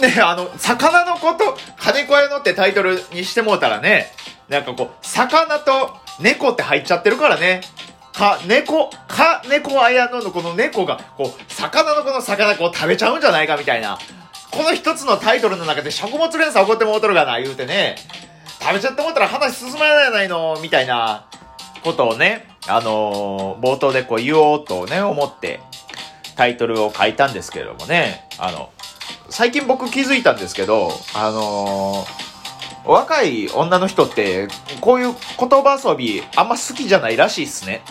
ね、あの、魚のこと、金子屋のってタイトルにしてもうたらね、なんかこう、魚と猫って入っちゃってるからね。か、猫、か、猫あやののこの猫が、こう、魚のこの魚こう食べちゃうんじゃないかみたいな。この一つのタイトルの中で食物連鎖起こってもうとるがな、言うてね。食べちゃって思ったら話進まないないの、みたいなことをね、あのー、冒頭でこう言おうとね、思って、タイトルを書いたんですけれどもね、あの、最近僕気づいたんですけど、あのー、若い女の人って、こういう言葉遊びあんま好きじゃないらしいっすね。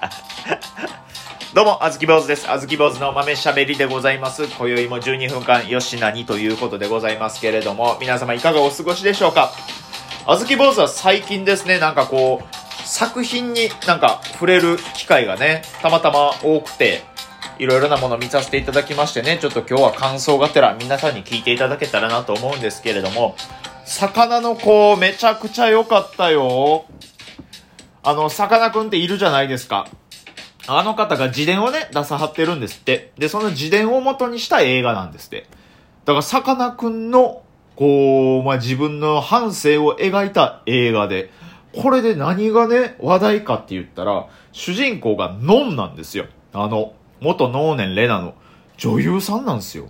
どうも、あずき坊主です。あずき坊主の豆しゃべりでございます。今宵も12分間、よしなにということでございますけれども、皆様いかがお過ごしでしょうか？あずき坊主は最近ですね、なんかこう、作品になんか触れる機会がね、たまたま多くて、いろいろなものを見させていただきましてね、ちょっと今日は感想がてら皆さんに聞いていただけたらなと思うんですけれども、魚の子めちゃくちゃ良かったよ。あの、さかなクンっているじゃないですか。あの方が自伝をね、出さはってるんですって。で、その自伝を元にした映画なんですって。だから、さかなクンの、こう、まあ、自分の半生を描いた映画で、これで何がね、話題かって言ったら、主人公がノンなんですよ。あの、元ノーネンレナの女優さんなんですよ。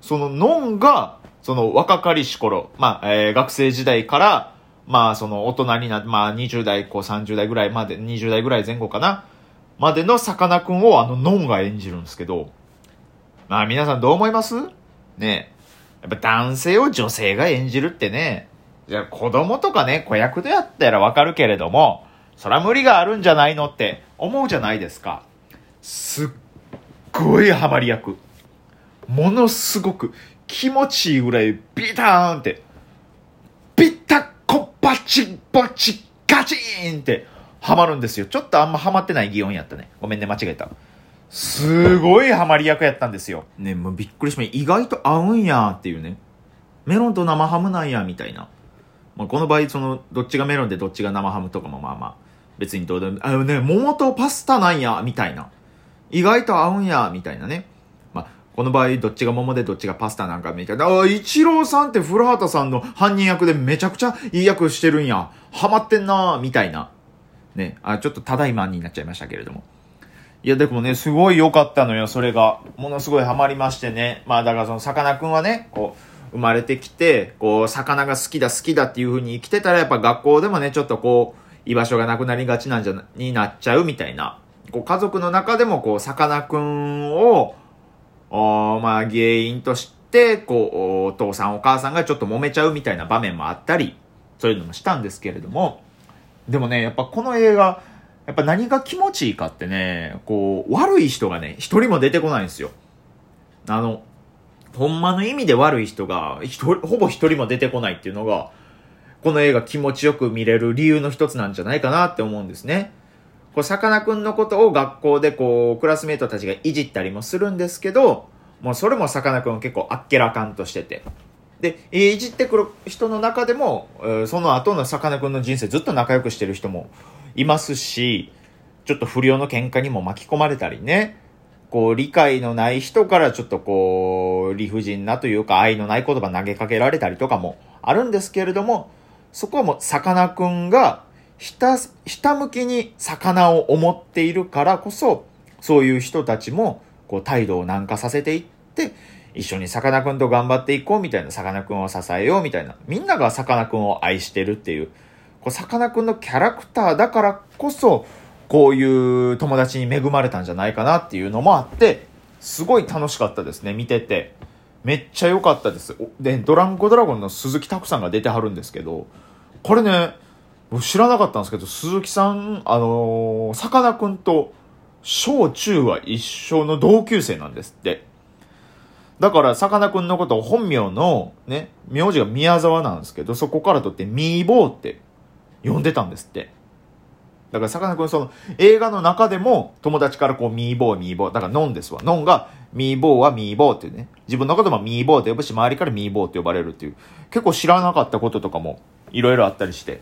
そのノンが、その若かりし頃、まあ、えー、学生時代から、まあ、その大人になって、まあ、20代、こう30代ぐらいまで、20代ぐらい前後かな。までのさかなクンをあのノンが演じるんですけど、まあ皆さんどう思います？ねやっぱ男性を女性が演じるってね、じゃ子供とかね、子役でやったらわかるけれども、そら無理があるんじゃないのって思うじゃないですか。すっごいハマり役。ものすごく気持ちいいぐらいビターンって、ビッタコバチバチガチーンってハマるんですよ。ちょっとあんまハマってない擬音やったね。ごめんね、間違えた。すごいハマり役やったんですよ。ね、もうびっくりしました。意外と合うんやっていうね。メロンと生ハムなんや、みたいな。まあ、この場合、その、どっちがメロンでどっちが生ハムとかもまあまあ、別にどうでも、あのね、桃とパスタなんや、みたいな。意外と合うんや、みたいなね。まあ、この場合、どっちが桃でどっちがパスタなんかみたいな。あ、イチローさんって古畑さんの犯人役でめちゃくちゃいい役してるんや。ハマってんなみたいな。ね、あ、ちょっとただいまになっちゃいましたけれども。いや、でもね、すごい良かったのよ、それが。ものすごいハマりましてね。まあ、だからその、さかなクンはね、こう、生まれてきて、こう、魚が好きだ好きだっていう風に生きてたら、やっぱ学校でもね、ちょっとこう、居場所がなくなりがちなんじゃ、になっちゃうみたいな。こう、家族の中でも、こう、さかなクンを、おまあ、原因として、こう、お父さんお母さんがちょっと揉めちゃうみたいな場面もあったり、そういうのもしたんですけれども、でもね、やっぱこの映画、やっぱ何が気持ちいいかってね、こう、悪い人がね、一人も出てこないんですよ。あの、ほんまの意味で悪い人が、一人、ほぼ一人も出てこないっていうのが、この映画気持ちよく見れる理由の一つなんじゃないかなって思うんですね。こう、さかなクンのことを学校でこう、クラスメイトたちがいじったりもするんですけど、もうそれもさかなクン結構あっけらかんとしてて。で、いじってくる人の中でも、その後のさかなクンの人生ずっと仲良くしてる人もいますし、ちょっと不良の喧嘩にも巻き込まれたりね、こう、理解のない人からちょっとこう、理不尽なというか愛のない言葉投げかけられたりとかもあるんですけれども、そこはもうさかなクンが、ひた、ひたむきに魚を思っているからこそ、そういう人たちも、こう、態度を軟化させていって、一緒にさかなクンと頑張っていこうみたいな、さかなクンを支えようみたいな、みんながさかなクンを愛してるっていう、こうさかなクンのキャラクターだからこそ、こういう友達に恵まれたんじゃないかなっていうのもあって、すごい楽しかったですね、見てて。めっちゃ良かったです。で、ドランコドラゴンの鈴木拓さんが出てはるんですけど、これね、知らなかったんですけど、鈴木さん、あのさかなクンと小中は一緒の同級生なんですって。だから、さかなクンのことを本名のね、名字が宮沢なんですけど、そこから取ってミーボーって呼んでたんですって。だから、さかなクンその映画の中でも友達からこうミーボーミーボー、だからノンですわ。ノンがミーボーはミーボーってね、自分のこともミーボーって呼ぶし、周りからミーボーって呼ばれるっていう、結構知らなかったこととかもいろいろあったりして、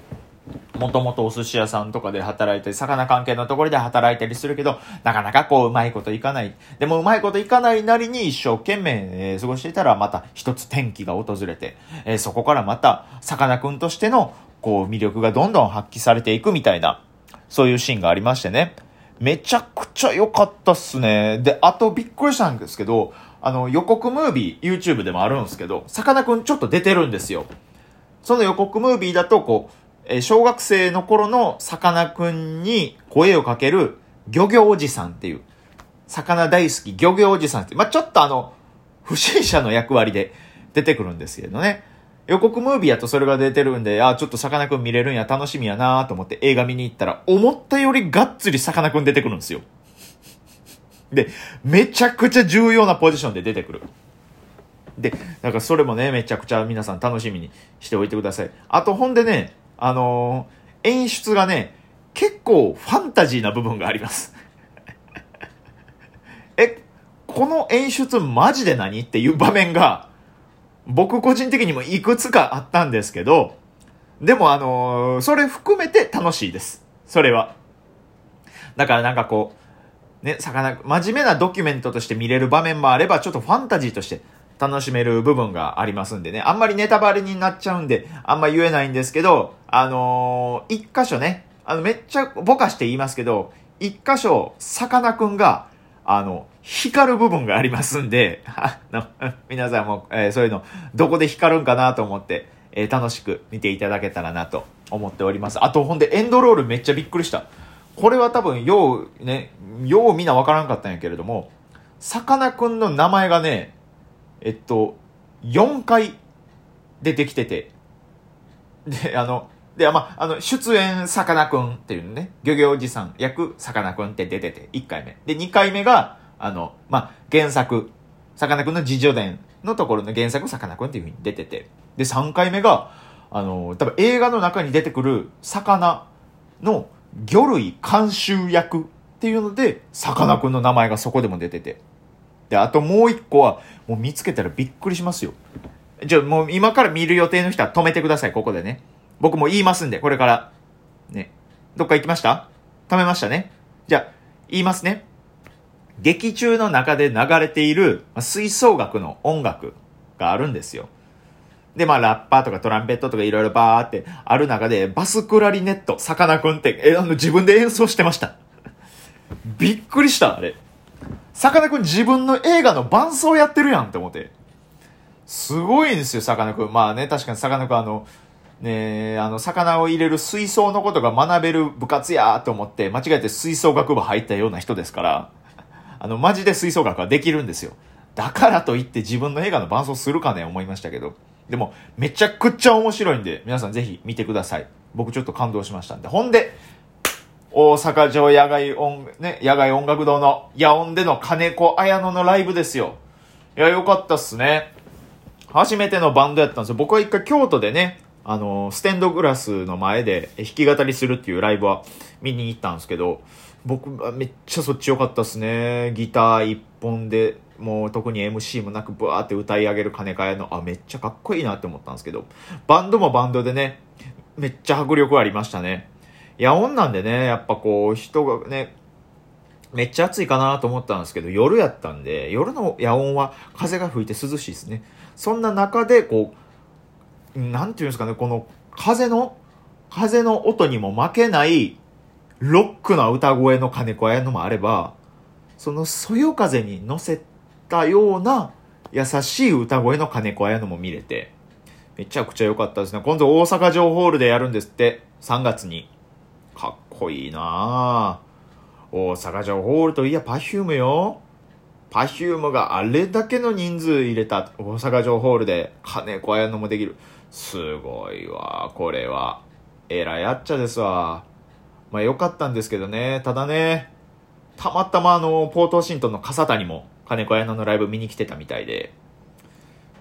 もともとお寿司屋さんとかで働いたり、魚関係のところで働いたりするけど、なかなかこう、うまいこといかない。でも、うまいこといかないなりに一生懸命、えー、過ごしていたら、また一つ転機が訪れて、えー、そこからまた、さかなクンとしての、こう、魅力がどんどん発揮されていくみたいな、そういうシーンがありましてね。めちゃくちゃ良かったっすね。で、あとびっくりしたんですけど、あの、予告ムービー、YouTube でもあるんですけど、さかなクンちょっと出てるんですよ。その予告ムービーだと、こう、え小学生の頃のさかなクンに声をかける漁業おじさんっていう、魚大好き漁業おじさんって、まあ、ちょっとあの、不審者の役割で出てくるんですけどね。予告ムービーやとそれが出てるんで、あ、ちょっとさかなクン見れるんや楽しみやなと思って映画見に行ったら、思ったよりがっつりさかなクン出てくるんですよ。で、めちゃくちゃ重要なポジションで出てくる。で、だからそれもね、めちゃくちゃ皆さん楽しみにしておいてください。あとほんでね、あのー、演出がね、結構ファンタジーな部分があります え、この演出マジで何っていう場面が、僕個人的にもいくつかあったんですけど、でもあのー、それ含めて楽しいです。それは。だからなんかこう、ね、魚、真面目なドキュメントとして見れる場面もあれば、ちょっとファンタジーとして楽しめる部分がありますんでね。あんまりネタバレになっちゃうんで、あんま言えないんですけど、あのー、一箇所ね、あの、めっちゃぼかして言いますけど、一箇所、さかなクンが、あの、光る部分がありますんで、あの、皆さんも、えー、そういうの、どこで光るんかなと思って、えー、楽しく見ていただけたらなと思っております。あと、ほんで、エンドロールめっちゃびっくりした。これは多分、よう、ね、ようみんなわからんかったんやけれども、さかなクンの名前がね、えっと、4回出てきてて、で、あの、で、まあ、あの、出演、さかなクンっていうね、漁業おじさん役、さかなクンって出てて、1回目。で、2回目が、あの、まあ、原作、さかなクンの自助伝のところの原作、さかなクンっていう風に出てて、で、3回目が、あの、多分映画の中に出てくる魚の魚類監修役っていうので、さかなクンの名前がそこでも出てて、で、あともう一個は、もう見つけたらびっくりしますよ。じゃあもう今から見る予定の人は止めてください、ここでね。僕も言いますんで、これから。ね。どっか行きました？止めましたね。じゃあ、言いますね。劇中の中で流れている、ま吹奏楽の音楽があるんですよ。で、まあ、ラッパーとかトランペットとかいろいろバーってある中で、バスクラリネット、さかなクンって、え、あの、自分で演奏してました。びっくりした、あれ。さかなクン自分の映画の伴奏やってるやんって思って。すごいんですよ、さかなクン。まあね、確かにさかなクンあの、ねあの、魚を入れる水槽のことが学べる部活やと思って、間違えて吹奏楽部入ったような人ですから、あの、マジで吹奏楽はできるんですよ。だからといって自分の映画の伴奏するかね、思いましたけど。でも、めちゃくちゃ面白いんで、皆さんぜひ見てください。僕ちょっと感動しましたんで。ほんで、大阪城野外音、ね、野外音楽堂の野音での金子綾乃のライブですよ。いや、よかったっすね。初めてのバンドやったんですよ。僕は一回京都でね、あの、ステンドグラスの前で弾き語りするっていうライブは見に行ったんですけど、僕はめっちゃそっち良かったっすね。ギター一本で、もう特に MC もなくブワーって歌い上げる金子綾乃、あ、めっちゃかっこいいなって思ったんですけど、バンドもバンドでね、めっちゃ迫力ありましたね。野音なんでね、やっぱこう、人がね、めっちゃ暑いかなと思ったんですけど、夜やったんで、夜の野音は風が吹いて涼しいですね。そんな中で、こう、なんていうんですかね、この風の、風の音にも負けない、ロックな歌声の金子綾のもあれば、そのそよ風に乗せたような優しい歌声のカネコアヤノも見れて、めちゃくちゃ良かったですね。今度大阪城ホールでやるんですって、3月に。かっこいいな大阪城ホールといやパフュームよ。パフュームがあれだけの人数入れた大阪城ホールでカネコアヤノもできる。すごいわ、これは。えらいあっちゃですわ。まあよかったんですけどね。ただね、たまたまあの、ポートシントンの笠谷も金子屋のライブ見に来てたみたいで、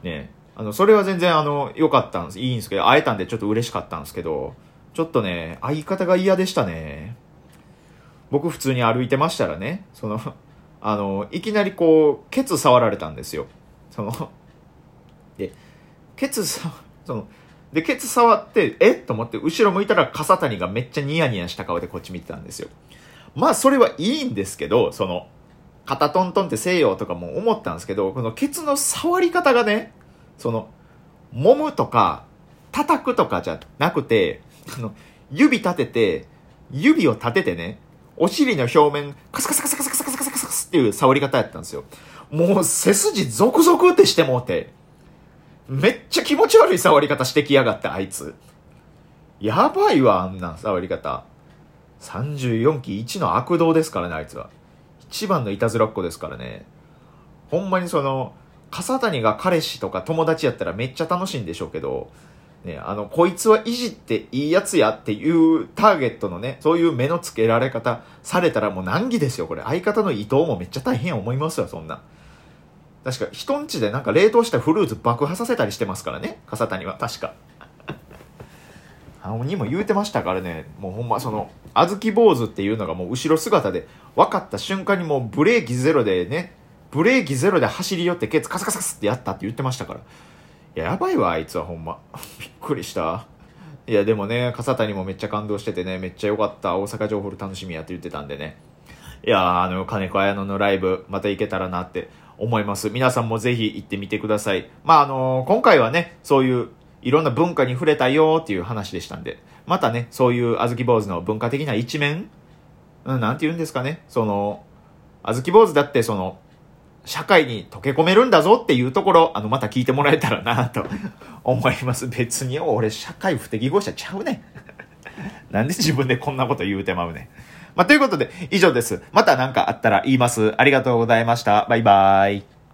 ね、あの、それは全然あの、良かったんです。いいんですけど、会えたんでちょっと嬉しかったんですけど、ちょっとね、相方が嫌でしたね。僕普通に歩いてましたらね、その、あの、いきなりこう、ケツ触られたんですよ。その、で、ケツさ、その、で、ケツ触って、え？と思って、後ろ向いたら笠谷がめっちゃニヤニヤした顔でこっち見てたんですよ。まあ、それはいいんですけど、その、肩トントンってせえよとかも思ったんですけど、このケツの触り方がね、その、揉むとか、叩くとかじゃなくて、あの、指立てて、指を立ててね、お尻の表面、カサカサカサカサカサカサカサカサカサっていう触り方やったんですよ。もう背筋ゾクゾクってしてもうて、めっちゃ気持ち悪い触り方してきやがって、あいつ。やばいわ、あんな触り方。34期1の悪道ですからね、あいつは。一番のいたずらっ子ですからね。ほんまにその、笠谷が彼氏とか友達やったらめっちゃ楽しいんでしょうけど、ね、あの、こいつはいじっていいやつやっていうターゲットのね、そういう目の付けられ方されたらもう難儀ですよ、これ。相方の伊藤もめっちゃ大変思いますよ、そんな。確か、人んちでなんか冷凍したフルーツ爆破させたりしてますからね、笠谷は。確か。あにも言うてましたからね、もうほんまその、小豆坊主っていうのがもう後ろ姿で分かった瞬間にもうブレーキゼロでね、ブレーキゼロで走り寄ってケツカサカサカサってやったって言ってましたから。や、やばいわ、あいつはほんま。びくりした。いや、でもね、笠谷もめっちゃ感動しててね、めっちゃ良かった。大阪城ホール楽しみやって言ってたんでね。いやあの、金子綾乃のライブ、また行けたらなって思います。皆さんもぜひ行ってみてください。まあ、あの今回はね、そういう、いろんな文化に触れたよっていう話でしたんで、またね、そういう小豆坊主の文化的な一面、うん、なんて言うんですかね、その、小豆坊主だってその、社会に溶け込めるんだぞっていうところ、あの、また聞いてもらえたらなと 思います。別に俺、社会不適合者ちゃうねん。なんで自分でこんなこと言うてまうねん。まあ、ということで、以上です。また何かあったら言います。ありがとうございました。バイバーイ。